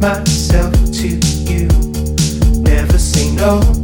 myself to you. Never say no.